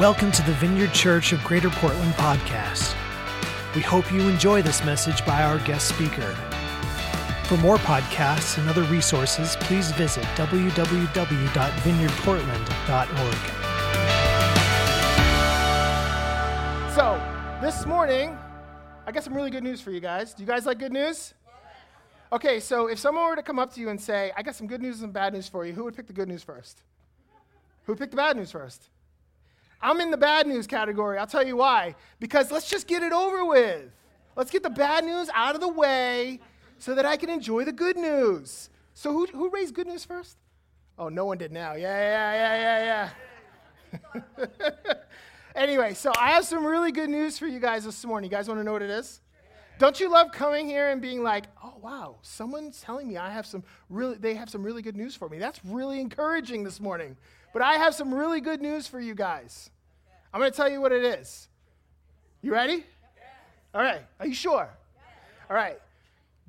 Welcome to the Vineyard Church of Greater Portland podcast. We hope you enjoy this message by our guest speaker. For more podcasts and other resources, please visit www.vineyardportland.org. So, this morning, I got some really good news for you guys. Do you guys like good news? Okay, so if someone were to come up to you and say, I got some good news and bad news for you, who would pick the good news first? Who would pick the bad news first? I'm in the bad news category. I'll tell you why. Because let's just get it over with. Let's get the bad news out of the way so that I can enjoy the good news. So, who, who raised good news first? Oh, no one did now. Yeah, yeah, yeah, yeah, yeah. anyway, so I have some really good news for you guys this morning. You guys want to know what it is? Don't you love coming here and being like, "Oh wow, someone's telling me I have some really they have some really good news for me." That's really encouraging this morning. But I have some really good news for you guys. I'm going to tell you what it is. You ready? All right. Are you sure? All right.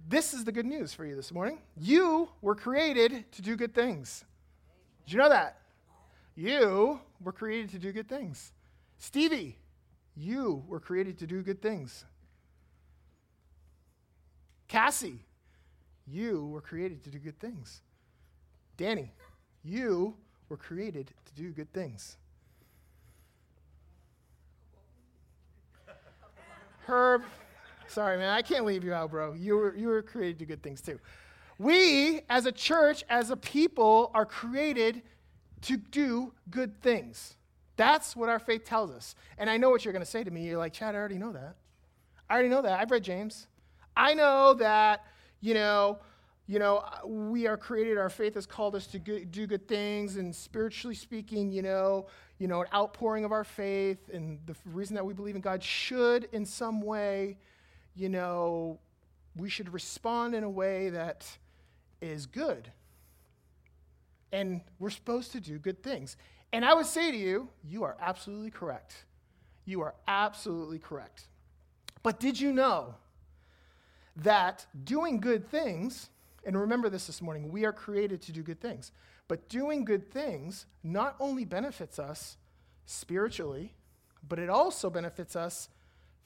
This is the good news for you this morning. You were created to do good things. Did you know that? You were created to do good things. Stevie, you were created to do good things. Cassie, you were created to do good things. Danny, you were created to do good things. Herb, sorry, man, I can't leave you out, bro. You were, you were created to do good things too. We, as a church, as a people, are created to do good things. That's what our faith tells us. And I know what you're going to say to me. You're like, Chad, I already know that. I already know that. I've read James. I know that, you know, you know, uh, we are created, our faith has called us to do good things, and spiritually speaking, you know, you know, an outpouring of our faith, and the reason that we believe in God should, in some way, you know, we should respond in a way that is good. And we're supposed to do good things. And I would say to you, you are absolutely correct. You are absolutely correct. But did you know that doing good things, and remember this this morning, we are created to do good things, but doing good things not only benefits us spiritually, but it also benefits us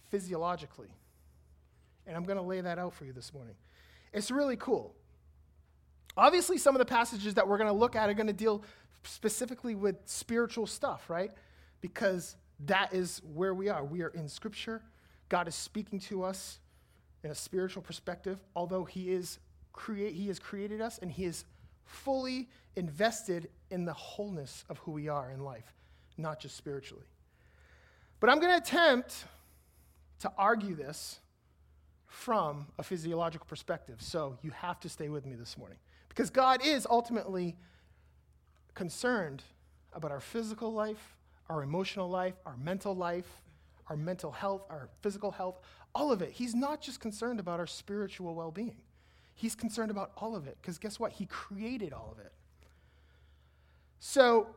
physiologically. And I'm going to lay that out for you this morning. It's really cool. Obviously, some of the passages that we're going to look at are going to deal specifically with spiritual stuff, right? Because that is where we are. We are in Scripture. God is speaking to us in a spiritual perspective, although He is create, He has created us and He is fully invested in the wholeness of who we are in life, not just spiritually. But I'm going to attempt to argue this from a physiological perspective. So you have to stay with me this morning. Because God is ultimately concerned about our physical life, our emotional life, our mental life, our mental health, our physical health, all of it. He's not just concerned about our spiritual well being, He's concerned about all of it because guess what? He created all of it. So,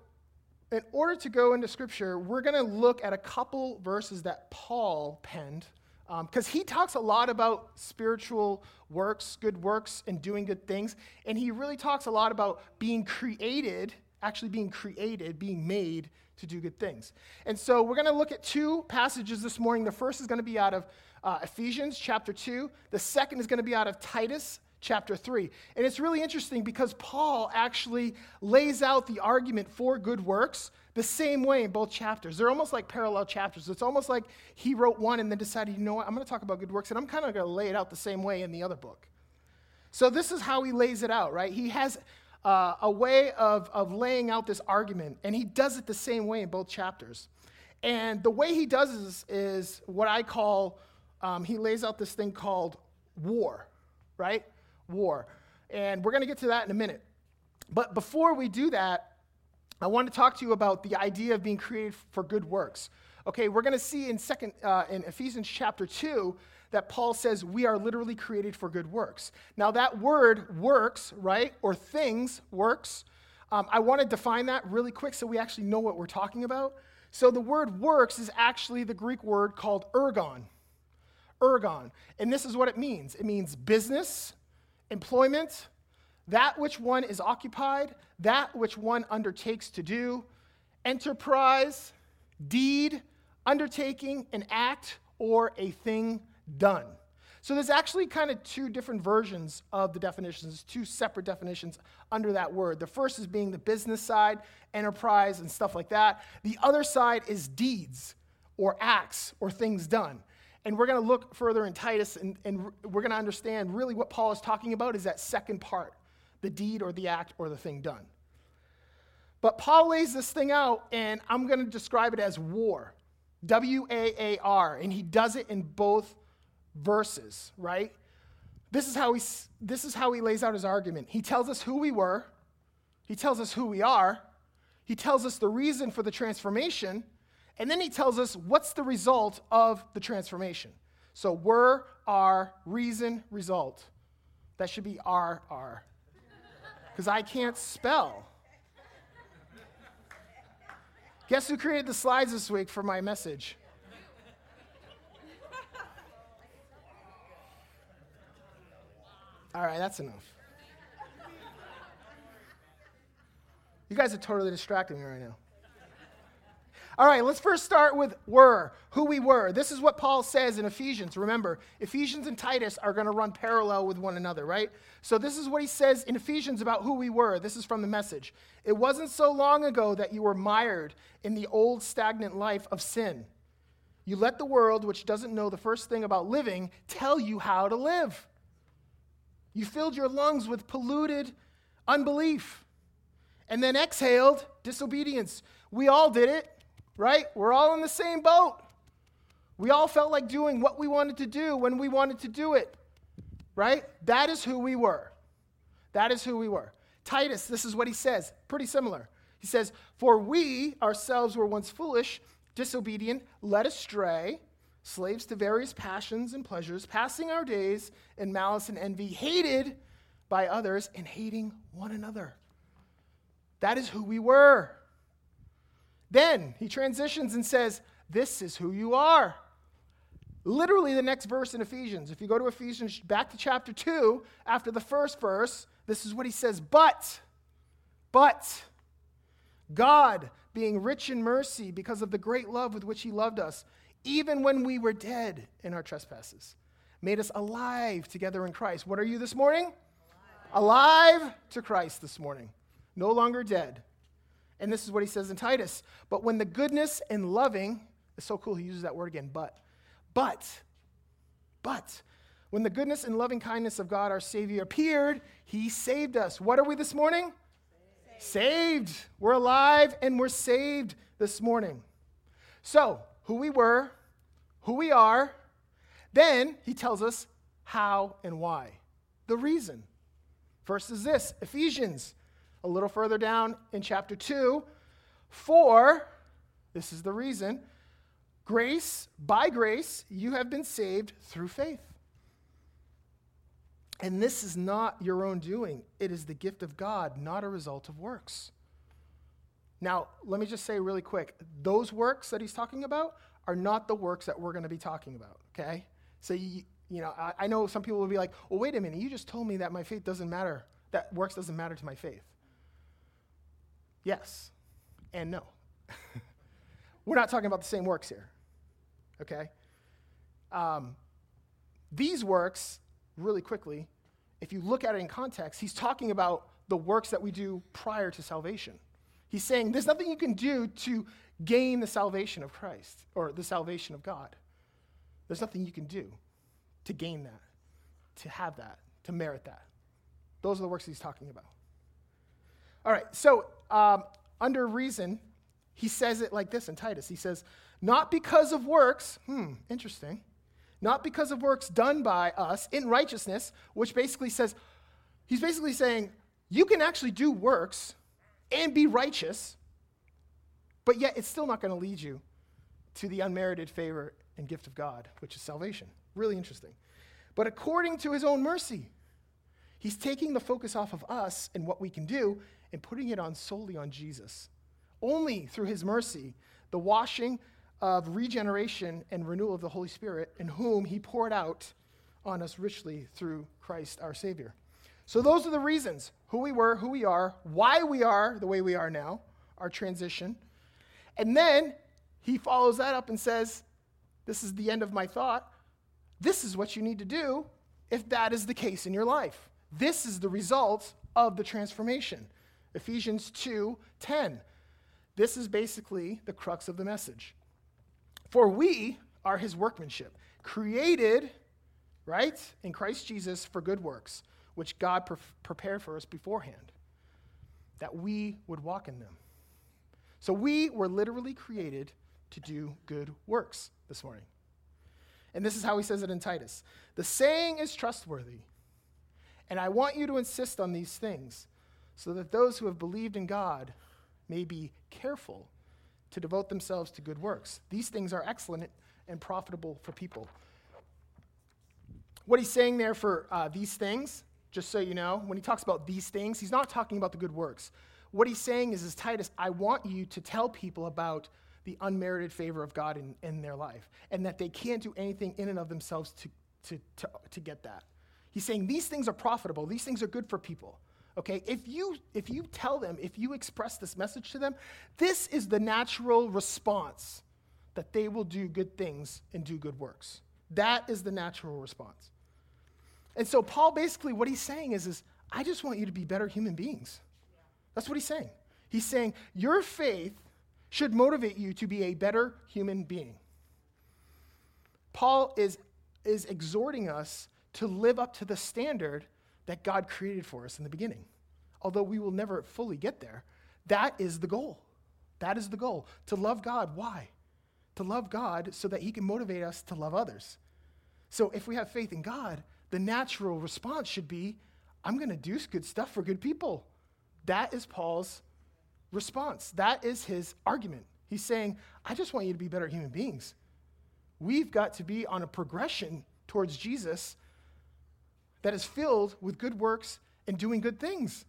in order to go into Scripture, we're going to look at a couple verses that Paul penned because um, he talks a lot about spiritual works, good works, and doing good things. And he really talks a lot about being created, actually being created, being made to do good things. And so we're going to look at two passages this morning. The first is going to be out of uh, Ephesians chapter 2. The second is going to be out of Titus chapter 3. And it's really interesting because Paul actually lays out the argument for good works the same way in both chapters. They're almost like parallel chapters. It's almost like he wrote one and then decided, you know what, I'm going to talk about good works, and I'm kind of going to lay it out the same way in the other book. So this is how he lays it out, right? He has uh, a way of, of laying out this argument, and he does it the same way in both chapters. And the way he does this is what I call um, he lays out this thing called war, right? War. And we're going to get to that in a minute. But before we do that, I want to talk to you about the idea of being created for good works. Okay, we're going to see in second uh, in Ephesians chapter two that Paul says we are literally created for good works. Now that word works, right, or things works. Um, I want to define that really quick so we actually know what we're talking about. So the word works is actually the Greek word called ergon ergon. And this is what it means it means business, employment, that which one is occupied, that which one undertakes to do, enterprise, deed, undertaking, an act, or a thing done. So there's actually kind of two different versions of the definitions, there's two separate definitions under that word. The first is being the business side, enterprise, and stuff like that. The other side is deeds or acts or things done. And we're going to look further in Titus and, and we're going to understand really what Paul is talking about is that second part the deed or the act or the thing done. But Paul lays this thing out, and I'm going to describe it as war. W A A R. And he does it in both verses, right? This is, how he, this is how he lays out his argument. He tells us who we were, he tells us who we are, he tells us the reason for the transformation, and then he tells us what's the result of the transformation. So, were, are, reason, result. That should be R, R. Because I can't spell. Guess who created the slides this week for my message? All right, that's enough. You guys are totally distracting me right now. All right, let's first start with were, who we were. This is what Paul says in Ephesians. Remember, Ephesians and Titus are going to run parallel with one another, right? So this is what he says in Ephesians about who we were. This is from the message. It wasn't so long ago that you were mired in the old stagnant life of sin. You let the world, which doesn't know the first thing about living, tell you how to live. You filled your lungs with polluted unbelief and then exhaled disobedience. We all did it right? We're all in the same boat. We all felt like doing what we wanted to do when we wanted to do it, right? That is who we were. That is who we were. Titus, this is what he says, pretty similar. He says, For we ourselves were once foolish, disobedient, led astray, slaves to various passions and pleasures, passing our days in malice and envy, hated by others, and hating one another. That is who we were. Then he transitions and says, This is who you are. Literally, the next verse in Ephesians. If you go to Ephesians back to chapter 2, after the first verse, this is what he says But, but, God, being rich in mercy because of the great love with which he loved us, even when we were dead in our trespasses, made us alive together in Christ. What are you this morning? Alive, alive to Christ this morning. No longer dead. And this is what he says in Titus. But when the goodness and loving, it's so cool he uses that word again, but, but, but, when the goodness and loving kindness of God our Savior appeared, he saved us. What are we this morning? Saved. saved. We're alive and we're saved this morning. So, who we were, who we are, then he tells us how and why. The reason. First is this Ephesians a little further down in chapter 2. For, this is the reason, grace, by grace, you have been saved through faith. And this is not your own doing, it is the gift of God, not a result of works. Now, let me just say really quick those works that he's talking about are not the works that we're going to be talking about, okay? So, you, you know, I, I know some people will be like, well, wait a minute, you just told me that my faith doesn't matter, that works doesn't matter to my faith. Yes and no. We're not talking about the same works here, okay? Um, these works, really quickly, if you look at it in context, he's talking about the works that we do prior to salvation. He's saying there's nothing you can do to gain the salvation of Christ or the salvation of God. There's nothing you can do to gain that, to have that, to merit that. Those are the works he's talking about. All right, so um, under reason, he says it like this in Titus. He says, Not because of works, hmm, interesting, not because of works done by us in righteousness, which basically says, he's basically saying, you can actually do works and be righteous, but yet it's still not going to lead you to the unmerited favor and gift of God, which is salvation. Really interesting. But according to his own mercy, he's taking the focus off of us and what we can do and putting it on solely on Jesus. Only through his mercy, the washing of regeneration and renewal of the Holy Spirit, in whom he poured out on us richly through Christ our Savior. So, those are the reasons who we were, who we are, why we are the way we are now, our transition. And then he follows that up and says, This is the end of my thought. This is what you need to do if that is the case in your life. This is the result of the transformation. Ephesians 2 10. This is basically the crux of the message. For we are his workmanship, created, right, in Christ Jesus for good works, which God pre- prepared for us beforehand, that we would walk in them. So we were literally created to do good works this morning. And this is how he says it in Titus The saying is trustworthy, and I want you to insist on these things, so that those who have believed in God may be careful to devote themselves to good works. These things are excellent and profitable for people. What he's saying there for uh, these things, just so you know, when he talks about these things, he's not talking about the good works. What he's saying is, is Titus, I want you to tell people about the unmerited favor of God in, in their life and that they can't do anything in and of themselves to, to, to, to get that. He's saying these things are profitable, these things are good for people. Okay, if you if you tell them, if you express this message to them, this is the natural response that they will do good things and do good works. That is the natural response. And so Paul basically what he's saying is, is I just want you to be better human beings. That's what he's saying. He's saying your faith should motivate you to be a better human being. Paul is, is exhorting us to live up to the standard that God created for us in the beginning. Although we will never fully get there, that is the goal. That is the goal. To love God. Why? To love God so that He can motivate us to love others. So if we have faith in God, the natural response should be I'm going to do good stuff for good people. That is Paul's response. That is his argument. He's saying, I just want you to be better human beings. We've got to be on a progression towards Jesus that is filled with good works and doing good things.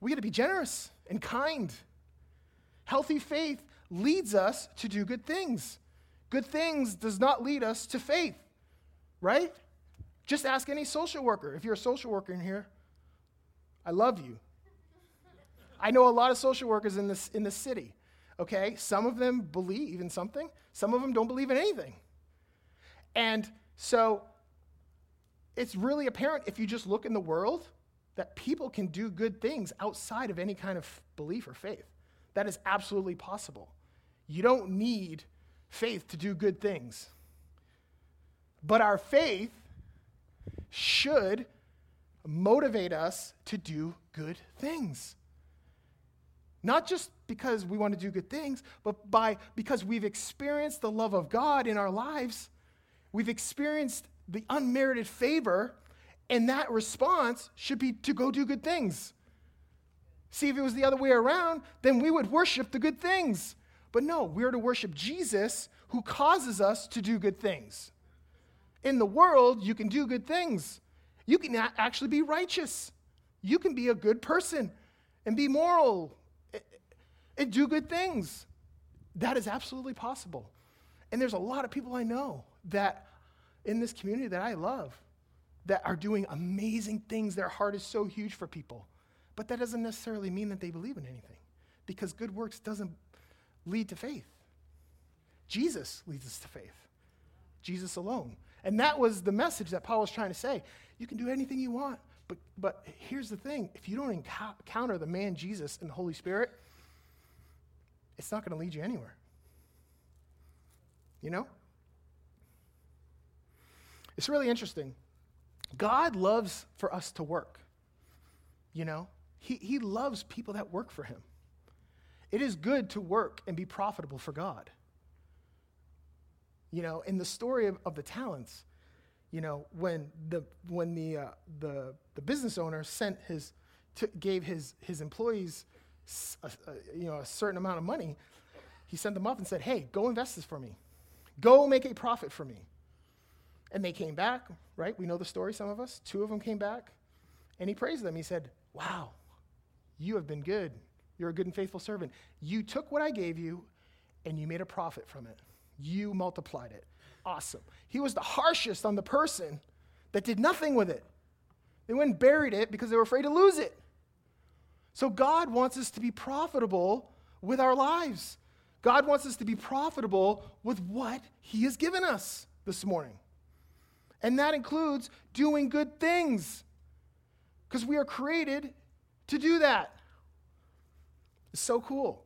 We got to be generous and kind. Healthy faith leads us to do good things. Good things does not lead us to faith, right? Just ask any social worker. If you're a social worker in here, I love you. I know a lot of social workers in this, in this city, okay? Some of them believe in something, some of them don't believe in anything. And so it's really apparent if you just look in the world that people can do good things outside of any kind of belief or faith. That is absolutely possible. You don't need faith to do good things. But our faith should motivate us to do good things. Not just because we want to do good things, but by because we've experienced the love of God in our lives. We've experienced the unmerited favor, and that response should be to go do good things. See, if it was the other way around, then we would worship the good things. But no, we're to worship Jesus who causes us to do good things. In the world, you can do good things. You can actually be righteous. You can be a good person and be moral and do good things. That is absolutely possible. And there's a lot of people I know that in this community that I love that are doing amazing things. Their heart is so huge for people. But that doesn't necessarily mean that they believe in anything because good works doesn't lead to faith. Jesus leads us to faith. Jesus alone. And that was the message that Paul was trying to say. You can do anything you want, but, but here's the thing if you don't encounter the man Jesus and the Holy Spirit, it's not going to lead you anywhere. You know? It's really interesting. God loves for us to work. You know? He, he loves people that work for him. It is good to work and be profitable for God. You know, in the story of, of the talents, you know, when the when the uh, the the business owner sent his to, gave his his employees a, a, you know, a certain amount of money, he sent them off and said, hey, go invest this for me. Go make a profit for me. And they came back, right? We know the story, some of us. Two of them came back, and he praised them. He said, wow, you have been good. You're a good and faithful servant. You took what I gave you, and you made a profit from it. You multiplied it. Awesome. He was the harshest on the person that did nothing with it. They went and buried it because they were afraid to lose it. So God wants us to be profitable with our lives. God wants us to be profitable with what He has given us this morning. And that includes doing good things. Because we are created to do that. It's so cool.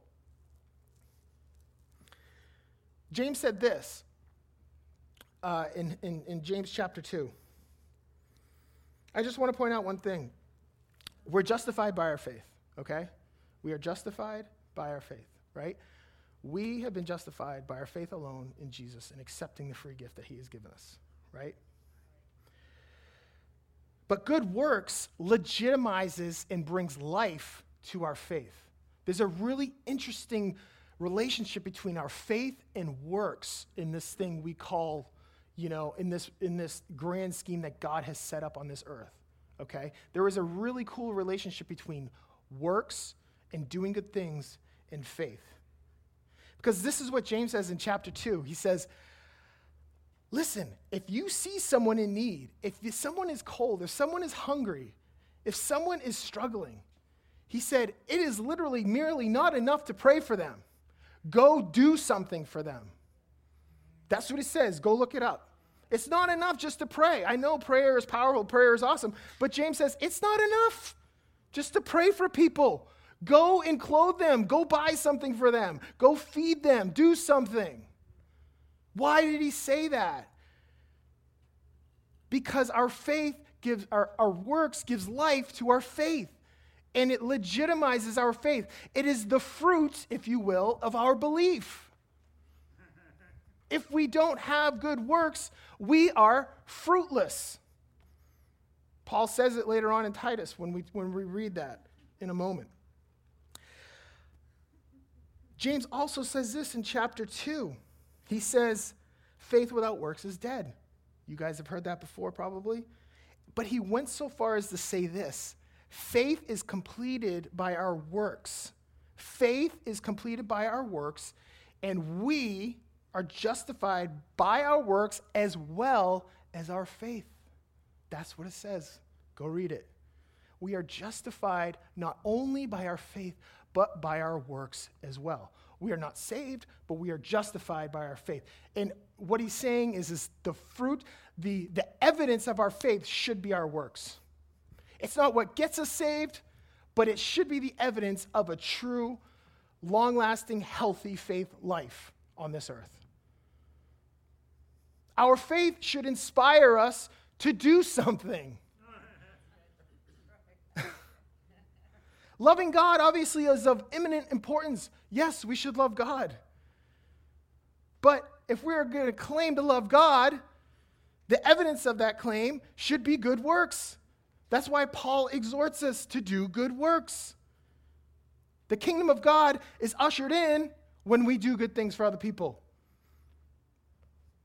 James said this uh, in, in, in James chapter 2. I just want to point out one thing. We're justified by our faith, okay? We are justified by our faith, right? We have been justified by our faith alone in Jesus and accepting the free gift that he has given us, right? But good works legitimizes and brings life to our faith. There's a really interesting relationship between our faith and works in this thing we call, you know, in this in this grand scheme that God has set up on this earth. Okay? There is a really cool relationship between works and doing good things and faith. Because this is what James says in chapter 2. He says, Listen, if you see someone in need, if someone is cold, if someone is hungry, if someone is struggling, he said, it is literally merely not enough to pray for them. Go do something for them. That's what he says. Go look it up. It's not enough just to pray. I know prayer is powerful, prayer is awesome, but James says it's not enough just to pray for people. Go and clothe them, go buy something for them, go feed them, do something. Why did he say that? Because our faith gives, our, our works gives life to our faith. And it legitimizes our faith. It is the fruit, if you will, of our belief. If we don't have good works, we are fruitless. Paul says it later on in Titus when we, when we read that in a moment. James also says this in chapter 2. He says, faith without works is dead. You guys have heard that before, probably. But he went so far as to say this faith is completed by our works. Faith is completed by our works, and we are justified by our works as well as our faith. That's what it says. Go read it. We are justified not only by our faith, but by our works as well. We are not saved, but we are justified by our faith. And what he's saying is, is the fruit, the, the evidence of our faith should be our works. It's not what gets us saved, but it should be the evidence of a true, long lasting, healthy faith life on this earth. Our faith should inspire us to do something. Loving God obviously is of imminent importance. Yes, we should love God. But if we're going to claim to love God, the evidence of that claim should be good works. That's why Paul exhorts us to do good works. The kingdom of God is ushered in when we do good things for other people.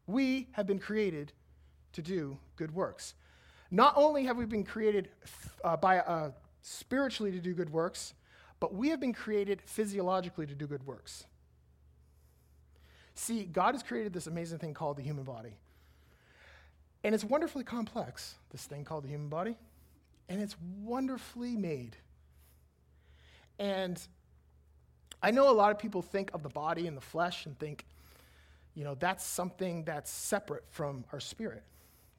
We have been created to do good works. Not only have we been created uh, by uh, spiritually to do good works, but we have been created physiologically to do good works. See, God has created this amazing thing called the human body. And it's wonderfully complex, this thing called the human body. And it's wonderfully made. And I know a lot of people think of the body and the flesh and think, you know, that's something that's separate from our spirit.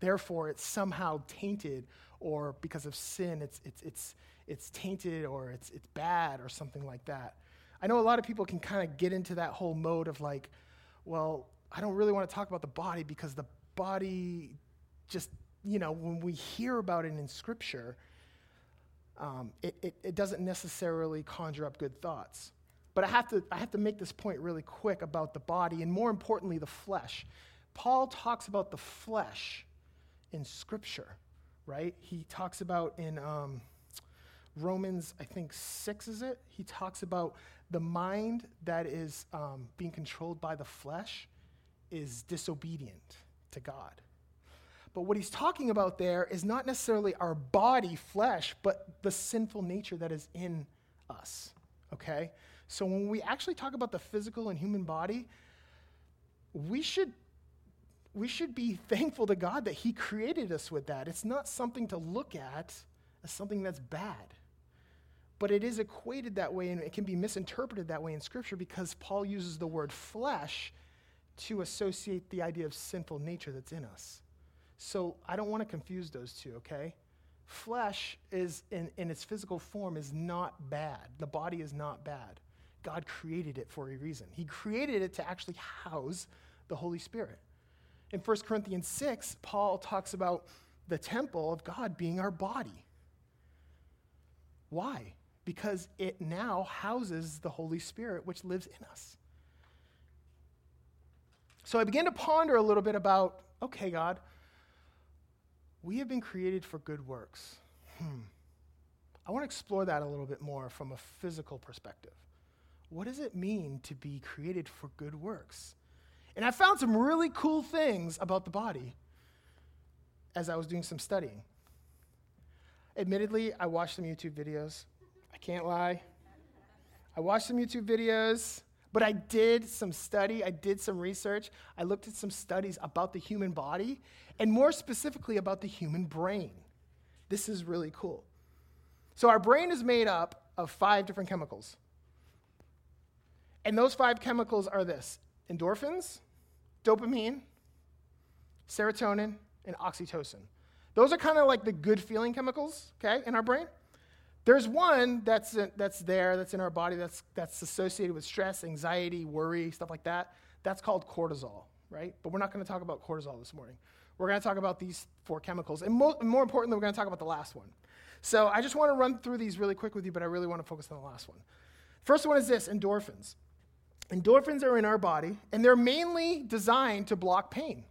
Therefore, it's somehow tainted, or because of sin, it's, it's, it's, it's tainted or it's, it's bad or something like that. I know a lot of people can kind of get into that whole mode of like, well, I don't really want to talk about the body because the body just, you know, when we hear about it in Scripture, um, it, it, it doesn't necessarily conjure up good thoughts. But I have, to, I have to make this point really quick about the body and more importantly, the flesh. Paul talks about the flesh in Scripture, right? He talks about in. Um, Romans, I think six is it? He talks about the mind that is um, being controlled by the flesh is disobedient to God. But what he's talking about there is not necessarily our body, flesh, but the sinful nature that is in us. Okay? So when we actually talk about the physical and human body, we should we should be thankful to God that he created us with that. It's not something to look at as something that's bad But it is equated that way and it can be misinterpreted that way in Scripture because Paul uses the word flesh to associate the idea of sinful nature that's in us. So I don't want to confuse those two, okay? Flesh is in, in its physical form is not bad. The body is not bad. God created it for a reason. He created it to actually house the Holy Spirit. In 1 Corinthians 6, Paul talks about the temple of God being our body. Why? Because it now houses the Holy Spirit, which lives in us. So I began to ponder a little bit about okay, God, we have been created for good works. Hmm. I want to explore that a little bit more from a physical perspective. What does it mean to be created for good works? And I found some really cool things about the body as I was doing some studying. Admittedly, I watched some YouTube videos. I can't lie. I watched some YouTube videos, but I did some study, I did some research. I looked at some studies about the human body, and more specifically about the human brain. This is really cool. So, our brain is made up of five different chemicals. And those five chemicals are this endorphins, dopamine, serotonin, and oxytocin. Those are kind of like the good feeling chemicals, okay, in our brain. There's one that's, that's there, that's in our body, that's, that's associated with stress, anxiety, worry, stuff like that. That's called cortisol, right? But we're not going to talk about cortisol this morning. We're going to talk about these four chemicals. And mo- more importantly, we're going to talk about the last one. So I just want to run through these really quick with you, but I really want to focus on the last one. First one is this endorphins. Endorphins are in our body, and they're mainly designed to block pain.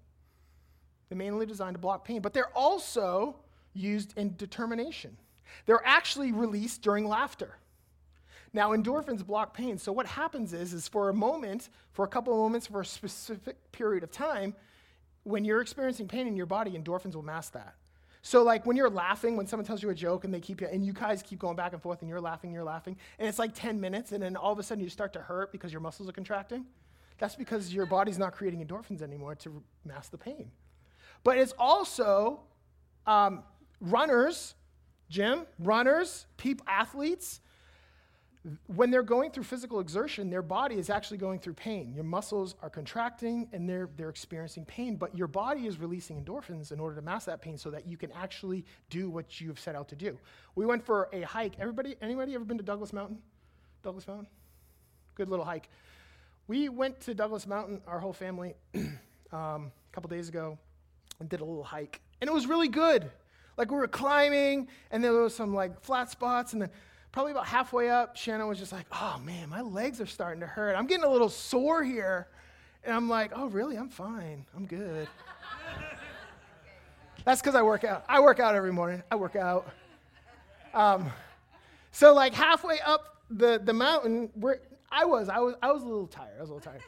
They're mainly designed to block pain, but they're also used in determination. They're actually released during laughter. Now, endorphins block pain. So what happens is, is for a moment, for a couple of moments, for a specific period of time, when you're experiencing pain in your body, endorphins will mask that. So, like when you're laughing, when someone tells you a joke and they keep you, and you guys keep going back and forth, and you're laughing, you're laughing, and it's like 10 minutes, and then all of a sudden you start to hurt because your muscles are contracting. That's because your body's not creating endorphins anymore to mask the pain. But it's also um, runners, gym, runners, people, athletes, when they're going through physical exertion, their body is actually going through pain. Your muscles are contracting and they're, they're experiencing pain, but your body is releasing endorphins in order to mask that pain so that you can actually do what you've set out to do. We went for a hike. Everybody, anybody ever been to Douglas Mountain? Douglas Mountain? Good little hike. We went to Douglas Mountain, our whole family, um, a couple days ago, and did a little hike. And it was really good. Like we were climbing, and there was some like flat spots, and then probably about halfway up, Shannon was just like, oh man, my legs are starting to hurt. I'm getting a little sore here. And I'm like, oh, really? I'm fine. I'm good. That's because I work out. I work out every morning. I work out. Um, so, like halfway up the, the mountain, where I was, I was, I was a little tired. I was a little tired.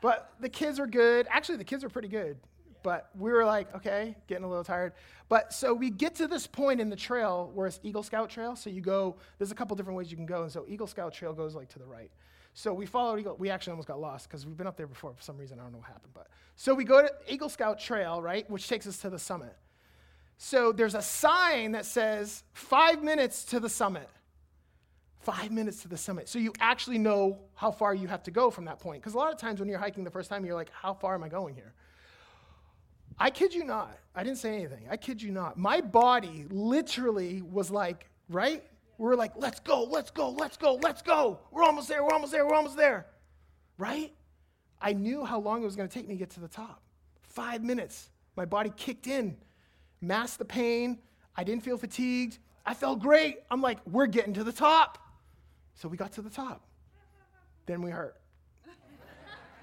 But the kids were good. Actually, the kids were pretty good. But we were like, okay, getting a little tired. But so we get to this point in the trail where it's Eagle Scout Trail. So you go, there's a couple different ways you can go. And so Eagle Scout Trail goes like to the right. So we followed Eagle. We actually almost got lost because we've been up there before for some reason. I don't know what happened. But so we go to Eagle Scout Trail, right, which takes us to the summit. So there's a sign that says five minutes to the summit. Five minutes to the summit. So you actually know how far you have to go from that point. Because a lot of times when you're hiking the first time, you're like, how far am I going here? I kid you not. I didn't say anything. I kid you not. My body literally was like, right? We were like, let's go, let's go, let's go, let's go. We're almost there, we're almost there, we're almost there. Right? I knew how long it was going to take me to get to the top. Five minutes. My body kicked in, masked the pain. I didn't feel fatigued. I felt great. I'm like, we're getting to the top. So we got to the top. Then we hurt.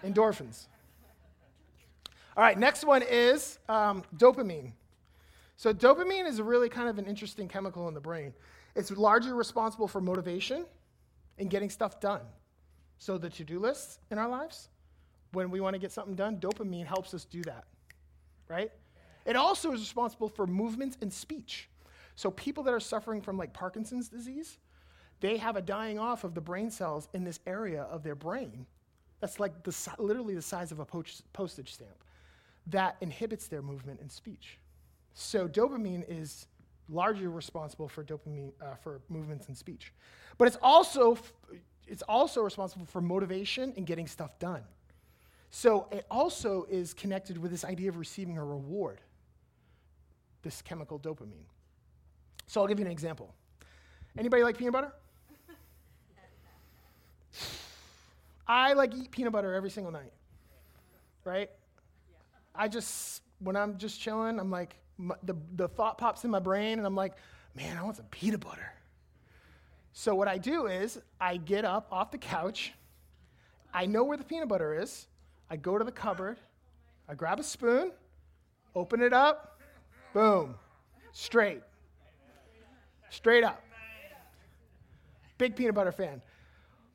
Endorphins. All right, next one is um, dopamine. So, dopamine is really kind of an interesting chemical in the brain. It's largely responsible for motivation and getting stuff done. So, the to do lists in our lives, when we want to get something done, dopamine helps us do that, right? It also is responsible for movement and speech. So, people that are suffering from like Parkinson's disease, they have a dying off of the brain cells in this area of their brain that's like the, literally the size of a postage stamp that inhibits their movement and speech. So, dopamine is largely responsible for dopamine uh, for movements and speech. But it's also f- it's also responsible for motivation and getting stuff done. So it also is connected with this idea of receiving a reward. This chemical dopamine. So I'll give you an example. Anybody like peanut butter? I like eat peanut butter every single night. Right? I just when I'm just chilling, I'm like my, the the thought pops in my brain and I'm like, "Man, I want some peanut butter." So what I do is I get up off the couch. I know where the peanut butter is. I go to the cupboard. I grab a spoon, open it up, boom, straight. Straight up. Big peanut butter fan.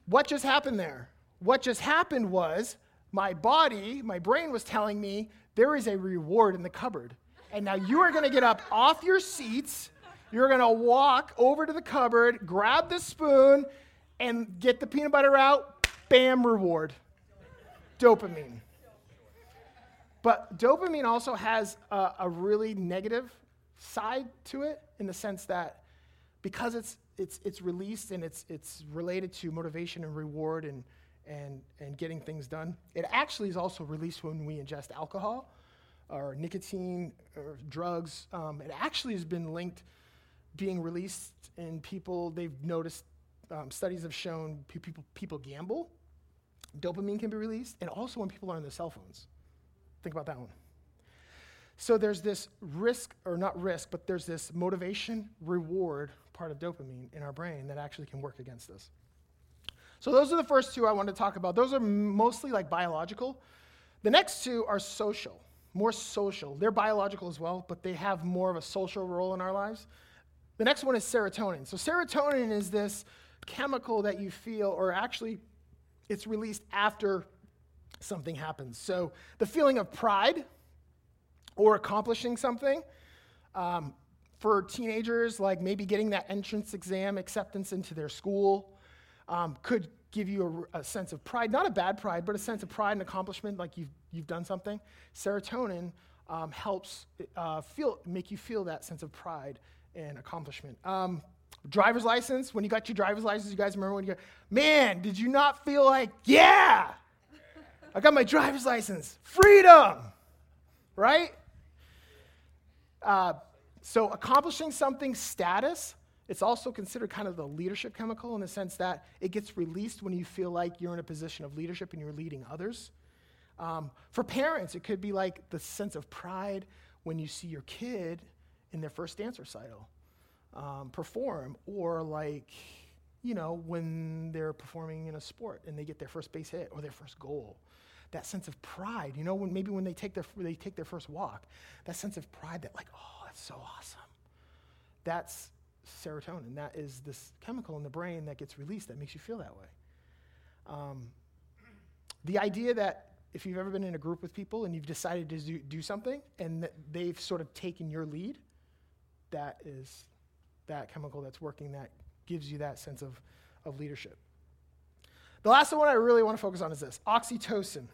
What just happened there? What just happened was my body, my brain was telling me there is a reward in the cupboard. And now you are going to get up off your seats. You're going to walk over to the cupboard, grab the spoon, and get the peanut butter out. Bam, reward. Dopamine. But dopamine also has a, a really negative side to it in the sense that because it's, it's, it's released and it's, it's related to motivation and reward and, and, and getting things done, it actually is also released when we ingest alcohol or nicotine or drugs. Um, it actually has been linked being released in people. They've noticed um, studies have shown people people gamble. Dopamine can be released, and also when people are on their cell phones. Think about that one. So there's this risk, or not risk, but there's this motivation reward part of dopamine in our brain that actually can work against us. So those are the first two I want to talk about. Those are mostly like biological. The next two are social more social. They're biological as well, but they have more of a social role in our lives. The next one is serotonin. So, serotonin is this chemical that you feel, or actually, it's released after something happens. So, the feeling of pride or accomplishing something. Um, for teenagers, like maybe getting that entrance exam acceptance into their school, um, could give you a, a, sense of pride, not a bad pride, but a sense of pride and accomplishment, like you've, you've done something. Serotonin um, helps uh, feel, make you feel that sense of pride and accomplishment. Um, driver's license, when you got your driver's license, you guys remember when you go, man, did you not feel like, yeah, I got my driver's license, freedom, right? Uh, so accomplishing something status it's also considered kind of the leadership chemical in the sense that it gets released when you feel like you're in a position of leadership and you're leading others. Um, for parents, it could be like the sense of pride when you see your kid in their first dance recital um, perform, or like, you know, when they're performing in a sport and they get their first base hit or their first goal. That sense of pride, you know, when maybe when they take their they take their first walk, that sense of pride that like, oh, that's so awesome. That's serotonin. That is this chemical in the brain that gets released that makes you feel that way. Um, the idea that if you've ever been in a group with people and you've decided to do, do something and they've sort of taken your lead, that is that chemical that's working that gives you that sense of, of leadership. The last one I really want to focus on is this oxytocin.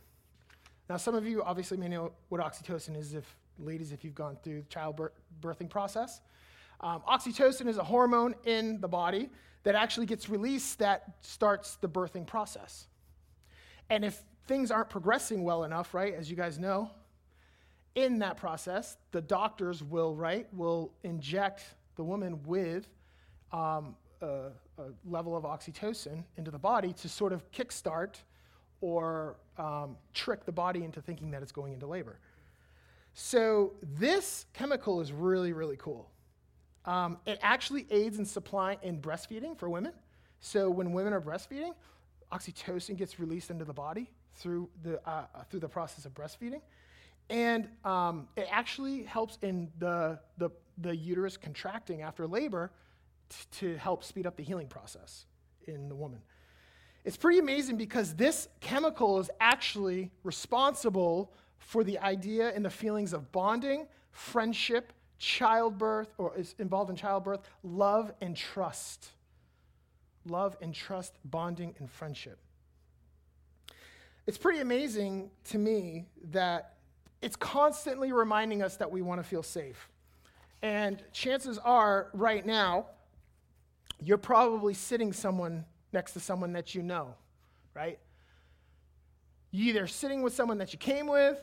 Now, some of you obviously may know what oxytocin is, if ladies, if you've gone through the childbirthing process. Um, oxytocin is a hormone in the body that actually gets released that starts the birthing process. And if things aren't progressing well enough, right, as you guys know, in that process, the doctors will, right, will inject the woman with um, a, a, level of oxytocin into the body to sort of kickstart or um, trick the body into thinking that it's going into labor. So this chemical is really, really cool. Um, it actually aids in supply in breastfeeding for women. So when women are breastfeeding, oxytocin gets released into the body through the, uh, uh, through the process of breastfeeding. And um, it actually helps in the, the, the uterus contracting after labor t- to help speed up the healing process in the woman. It's pretty amazing because this chemical is actually responsible for the idea and the feelings of bonding, friendship, childbirth, or is involved in childbirth, love and trust. Love and trust, bonding and friendship. It's pretty amazing to me that it's constantly reminding us that we want to feel safe. And chances are, right now, you're probably sitting someone next to someone that you know, right? You either sitting with someone that you came with,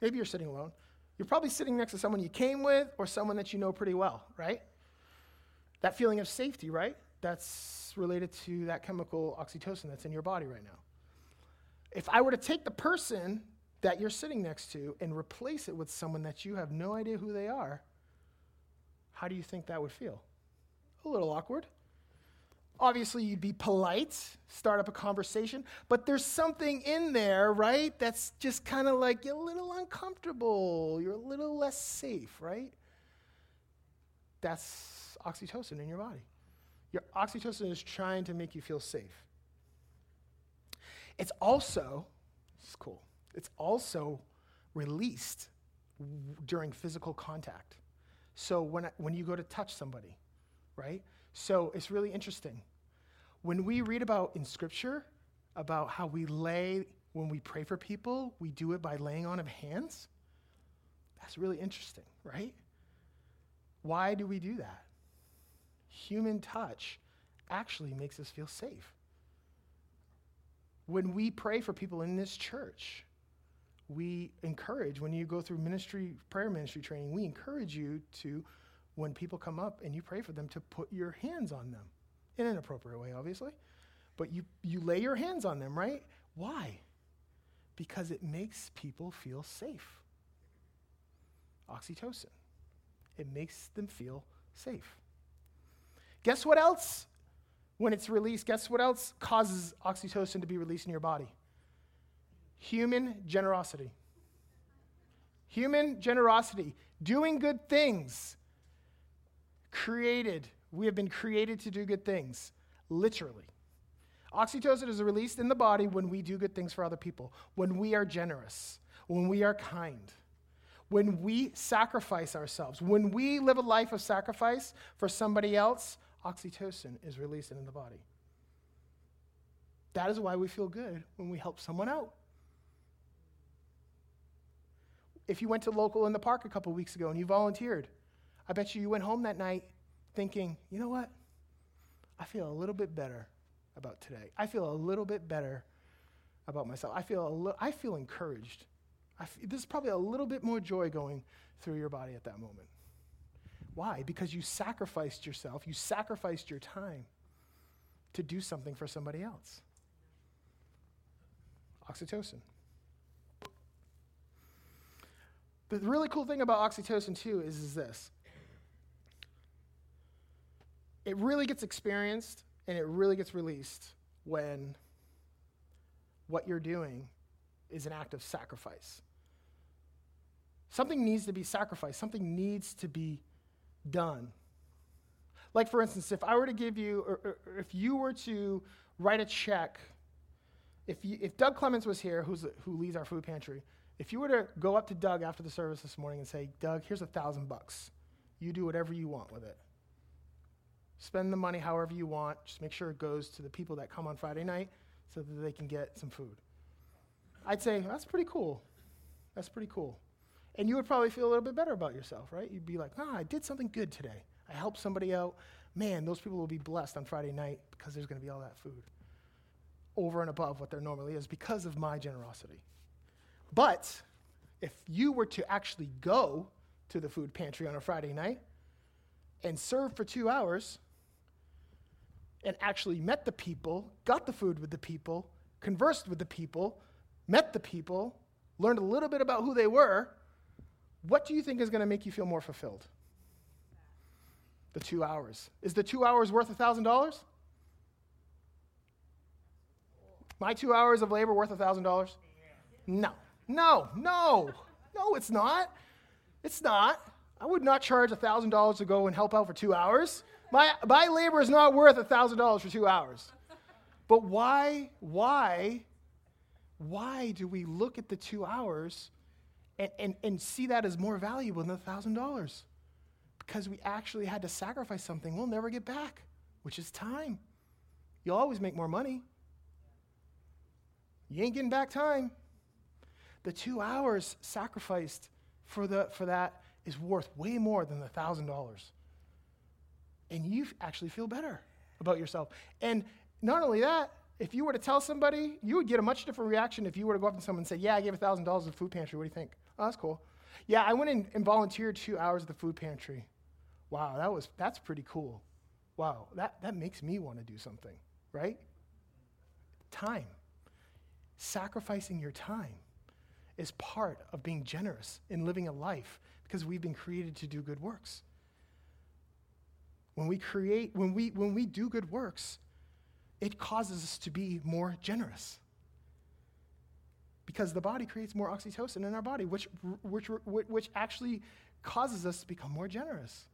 maybe you're sitting alone. You're probably sitting next to someone you came with or someone that you know pretty well, right? That feeling of safety, right? That's related to that chemical oxytocin that's in your body right now. If I were to take the person that you're sitting next to and replace it with someone that you have no idea who they are, how do you think that would feel? A little awkward. Obviously, you'd be polite, start up a conversation, but there's something in there, right, that's just kind of like you're a little uncomfortable, you're a little less safe, right? That's oxytocin in your body. Your oxytocin is trying to make you feel safe. It's also, is cool, it's also released w- during physical contact. So when, when you go to touch somebody, right? So it's really interesting. When we read about in Scripture about how we lay, when we pray for people, we do it by laying on of hands. That's really interesting, right? Why do we do that? Human touch actually makes us feel safe. When we pray for people in this church, we encourage, when you go through ministry, prayer ministry training, we encourage you to, when people come up and you pray for them, to put your hands on them in an appropriate way, obviously. But you, you lay your hands on them, right? Why? Because it makes people feel safe. Oxytocin. It makes them feel safe. Guess what else? When it's released, guess what else causes oxytocin to be released in your body? Human generosity. Human generosity. Doing good things. Created. We have been created to do good things, literally. Oxytocin is released in the body when we do good things for other people, when we are generous, when we are kind, when we sacrifice ourselves, when we live a life of sacrifice for somebody else, oxytocin is released in the body. That is why we feel good when we help someone out. If you went to local in the park a couple weeks ago and you volunteered, I bet you you went home that night thinking, you know what? I feel a little bit better about today. I feel a little bit better about myself. I feel, a li- I feel encouraged. I f- there's probably a little bit more joy going through your body at that moment. Why? Because you sacrificed yourself, you sacrificed your time to do something for somebody else. Oxytocin. The really cool thing about oxytocin, too, is, is this it really gets experienced and it really gets released when what you're doing is an act of sacrifice. Something needs to be sacrificed, something needs to be done. Like, for instance, if I were to give you, or, or if you were to write a check, if, you, if Doug Clements was here, who's, who leads our food pantry, if you were to go up to Doug after the service this morning and say, Doug, here's a thousand bucks. You do whatever you want with it. Spend the money however you want. Just make sure it goes to the people that come on Friday night so that they can get some food. I'd say, that's pretty cool. That's pretty cool. And you would probably feel a little bit better about yourself, right? You'd be like, ah, I did something good today. I helped somebody out. Man, those people will be blessed on Friday night because there's going to be all that food over and above what there normally is because of my generosity. But if you were to actually go to the food pantry on a Friday night and serve for two hours and actually met the people, got the food with the people, conversed with the people, met the people, learned a little bit about who they were, what do you think is going to make you feel more fulfilled? The two hours. Is the two hours worth a $1,000? My two hours of labor worth a $1,000? No. No, no, no, it's not. It's not. I would not charge a $1,000 to go and help out for two hours. My, my labor is not worth $1,000 for two hours. But why, why, why do we look at the two hours and, and, and see that as more valuable than $1,000? Because we actually had to sacrifice something we'll never get back, which is time. You'll always make more money. You ain't getting back time. The two hours sacrificed for, the, for that is worth way more than the $1,000. And you actually feel better about yourself. And not only that, if you were to tell somebody, you would get a much different reaction if you were to go up to someone and say, Yeah, I gave $1,000 to the food pantry. What do you think? Oh, that's cool. Yeah, I went in and volunteered two hours at the food pantry. Wow, that was, that's pretty cool. Wow, that, that makes me want to do something, right? Time. Sacrificing your time is part of being generous in living a life because we've been created to do good works. When we create, when we, when we do good works, it causes us to be more generous. Because the body creates more oxytocin in our body, which, which, which actually causes us to become more generous.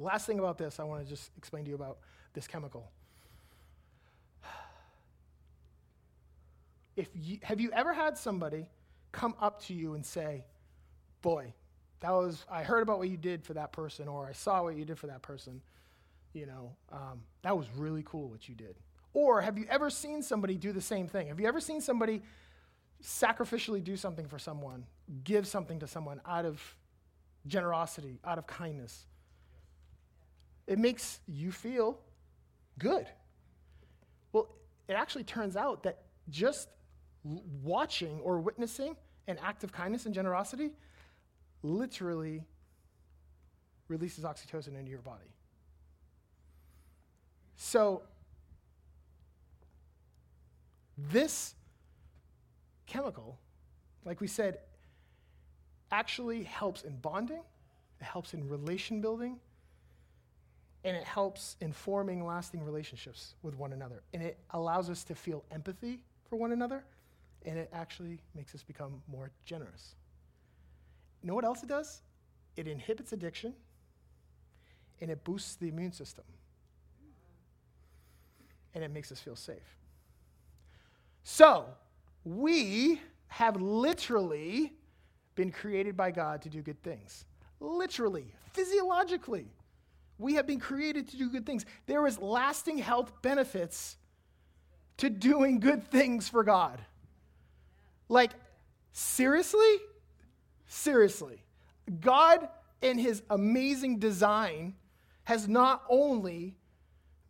Last thing about this, I want to just explain to you about this chemical. If you, have you ever had somebody come up to you and say, Boy, that was, I heard about what you did for that person, or I saw what you did for that person. You know, um, that was really cool what you did. Or have you ever seen somebody do the same thing? Have you ever seen somebody sacrificially do something for someone, give something to someone out of generosity, out of kindness? It makes you feel good. Well, it actually turns out that just watching or witnessing an act of kindness and generosity literally releases oxytocin into your body. So, this chemical, like we said, actually helps in bonding, it helps in relation building, and it helps in forming lasting relationships with one another. And it allows us to feel empathy for one another, and it actually makes us become more generous. You know what else it does? It inhibits addiction and it boosts the immune system. And it makes us feel safe. So, we have literally been created by God to do good things. Literally, physiologically, we have been created to do good things. There is lasting health benefits to doing good things for God. Like, seriously? Seriously. God, in his amazing design, has not only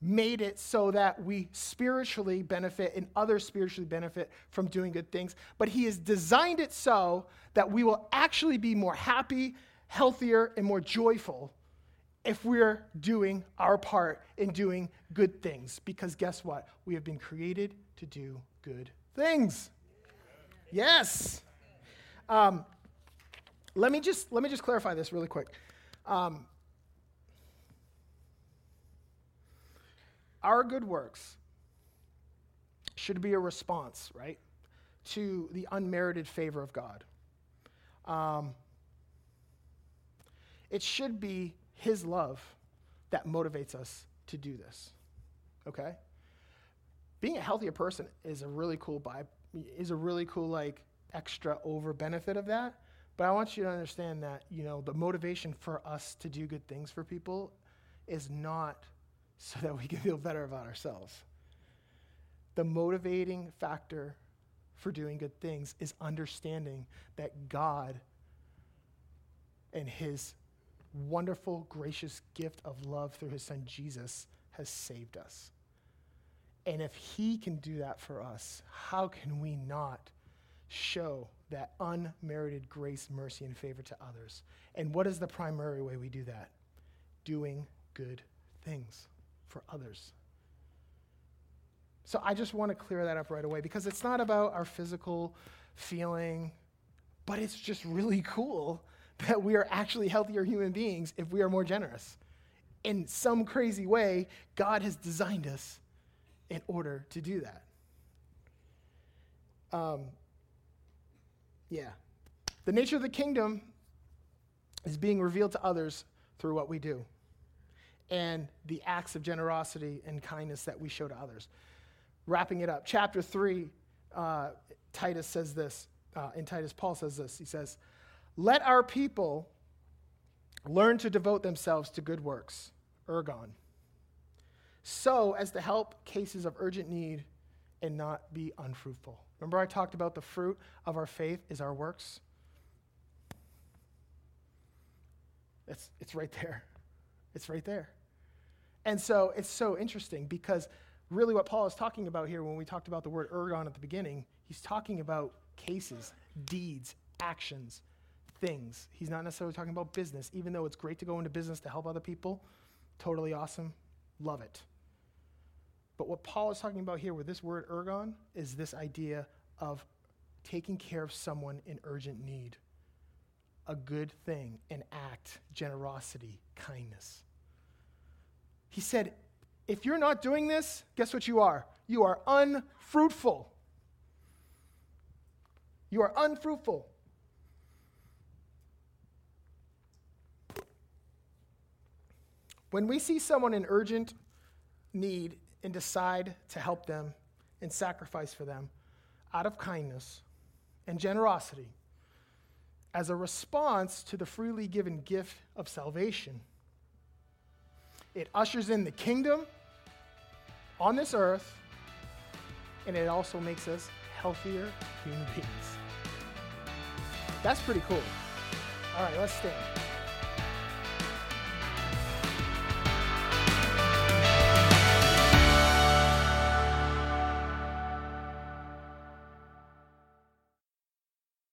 made it so that we spiritually benefit and others spiritually benefit from doing good things, but he has designed it so that we will actually be more happy, healthier, and more joyful if we're doing our part in doing good things. Because guess what? We have been created to do good things. Yes. Um, let me just let me just clarify this really quick. Um, our good works should be a response, right, to the unmerited favor of God. Um, it should be His love that motivates us to do this. Okay? Being a healthier person is a really cool by is a really cool like extra over benefit of that. But I want you to understand that, you know, the motivation for us to do good things for people is not so that we can feel better about ourselves. The motivating factor for doing good things is understanding that God and his wonderful, gracious gift of love through his son Jesus has saved us. And if he can do that for us, how can we not show that unmerited grace, mercy, and favor to others. And what is the primary way we do that? Doing good things for others. So I just want to clear that up right away because it's not about our physical feeling, but it's just really cool that we are actually healthier human beings if we are more generous. In some crazy way, God has designed us in order to do that. Um, yeah. The nature of the kingdom is being revealed to others through what we do and the acts of generosity and kindness that we show to others. Wrapping it up, chapter 3, uh, Titus says this. Uh, Titus, Paul says this. He says, Let our people learn to devote themselves to good works, ergon, so as to help cases of urgent need and not be unfruitful. Remember, I talked about the fruit of our faith is our works? It's, it's right there. It's right there. And so it's so interesting because really what Paul is talking about here when we talked about the word ergon at the beginning, he's talking about cases, deeds, actions, things. He's not necessarily talking about business, even though it's great to go into business to help other people. Totally awesome. Love it. But what Paul is talking about here with this word ergon is this idea of taking care of someone in urgent need. A good thing, an act, generosity, kindness. He said, if you're not doing this, guess what you are? You are unfruitful. You are unfruitful. When we see someone in urgent need and decide to help them and sacrifice for them out of kindness and generosity as a response to the freely given gift of salvation, it ushers in the kingdom on this earth, and it also makes us healthier human beings. That's pretty cool. All right, let's stand.